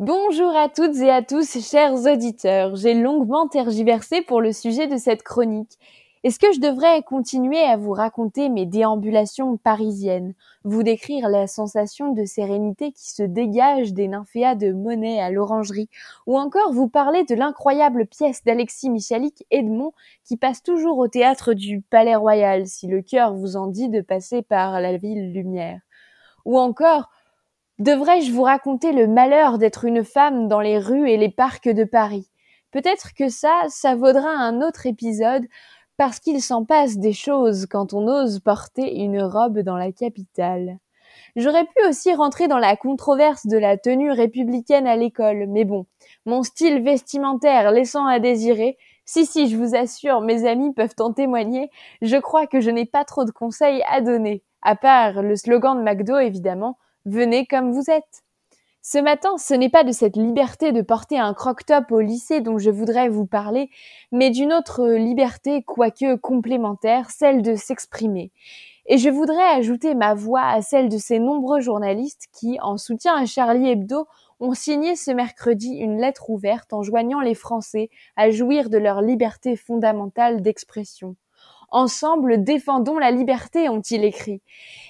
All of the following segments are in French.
Bonjour à toutes et à tous, chers auditeurs. J'ai longuement tergiversé pour le sujet de cette chronique. Est-ce que je devrais continuer à vous raconter mes déambulations parisiennes, vous décrire la sensation de sérénité qui se dégage des nymphéas de Monet à l'orangerie, ou encore vous parler de l'incroyable pièce d'Alexis Michalik Edmond qui passe toujours au théâtre du Palais Royal si le cœur vous en dit de passer par la ville lumière? Ou encore Devrais-je vous raconter le malheur d'être une femme dans les rues et les parcs de Paris? Peut-être que ça, ça vaudra un autre épisode, parce qu'il s'en passe des choses quand on ose porter une robe dans la capitale. J'aurais pu aussi rentrer dans la controverse de la tenue républicaine à l'école, mais bon, mon style vestimentaire laissant à désirer, si si, je vous assure, mes amis peuvent en témoigner, je crois que je n'ai pas trop de conseils à donner, à part le slogan de McDo évidemment, Venez comme vous êtes. Ce matin, ce n'est pas de cette liberté de porter un croc-top au lycée dont je voudrais vous parler, mais d'une autre liberté, quoique complémentaire, celle de s'exprimer. Et je voudrais ajouter ma voix à celle de ces nombreux journalistes qui, en soutien à Charlie Hebdo, ont signé ce mercredi une lettre ouverte en joignant les Français à jouir de leur liberté fondamentale d'expression. Ensemble, défendons la liberté, ont-ils écrit.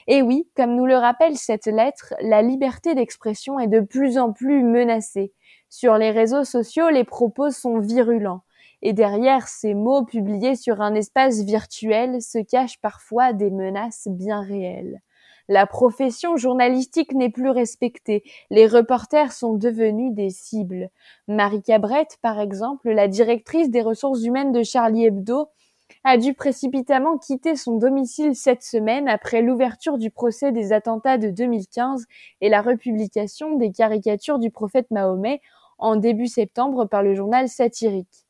Et oui, comme nous le rappelle cette lettre, la liberté d'expression est de plus en plus menacée. Sur les réseaux sociaux, les propos sont virulents. Et derrière ces mots publiés sur un espace virtuel se cachent parfois des menaces bien réelles. La profession journalistique n'est plus respectée. Les reporters sont devenus des cibles. Marie Cabrette, par exemple, la directrice des ressources humaines de Charlie Hebdo, a dû précipitamment quitter son domicile cette semaine après l'ouverture du procès des attentats de 2015 et la republication des caricatures du prophète Mahomet en début septembre par le journal satirique.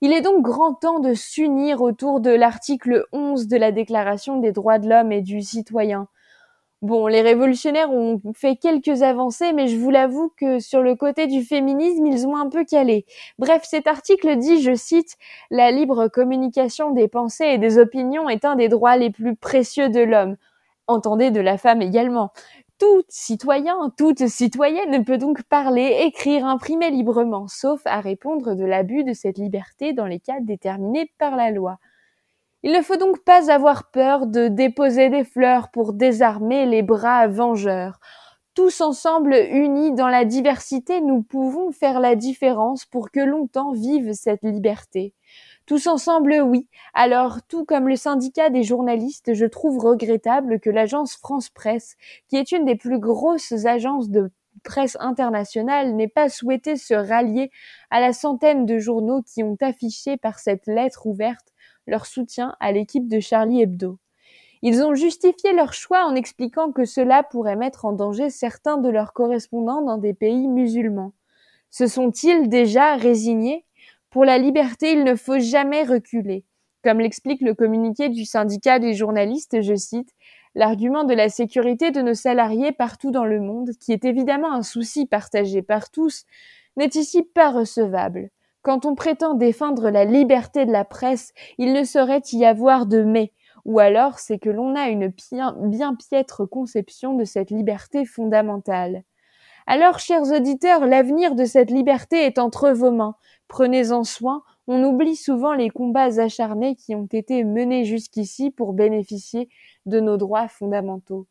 Il est donc grand temps de s'unir autour de l'article 11 de la Déclaration des droits de l'homme et du citoyen, Bon, les révolutionnaires ont fait quelques avancées, mais je vous l'avoue que sur le côté du féminisme, ils ont un peu calé. Bref, cet article dit, je cite, La libre communication des pensées et des opinions est un des droits les plus précieux de l'homme. Entendez de la femme également. Tout citoyen, toute citoyenne peut donc parler, écrire, imprimer librement, sauf à répondre de l'abus de cette liberté dans les cas déterminés par la loi. Il ne faut donc pas avoir peur de déposer des fleurs pour désarmer les bras vengeurs. Tous ensemble, unis dans la diversité, nous pouvons faire la différence pour que longtemps vive cette liberté. Tous ensemble, oui. Alors, tout comme le syndicat des journalistes, je trouve regrettable que l'agence France Presse, qui est une des plus grosses agences de presse internationale, n'ait pas souhaité se rallier à la centaine de journaux qui ont affiché par cette lettre ouverte leur soutien à l'équipe de Charlie Hebdo. Ils ont justifié leur choix en expliquant que cela pourrait mettre en danger certains de leurs correspondants dans des pays musulmans. Se sont-ils déjà résignés? Pour la liberté, il ne faut jamais reculer. Comme l'explique le communiqué du syndicat des journalistes, je cite, L'argument de la sécurité de nos salariés partout dans le monde, qui est évidemment un souci partagé par tous, n'est ici pas recevable. Quand on prétend défendre la liberté de la presse, il ne saurait y avoir de mais, ou alors c'est que l'on a une bien, piètre conception de cette liberté fondamentale. Alors, chers auditeurs, l'avenir de cette liberté est entre vos mains. Prenez-en soin, on oublie souvent les combats acharnés qui ont été menés jusqu'ici pour bénéficier de nos droits fondamentaux.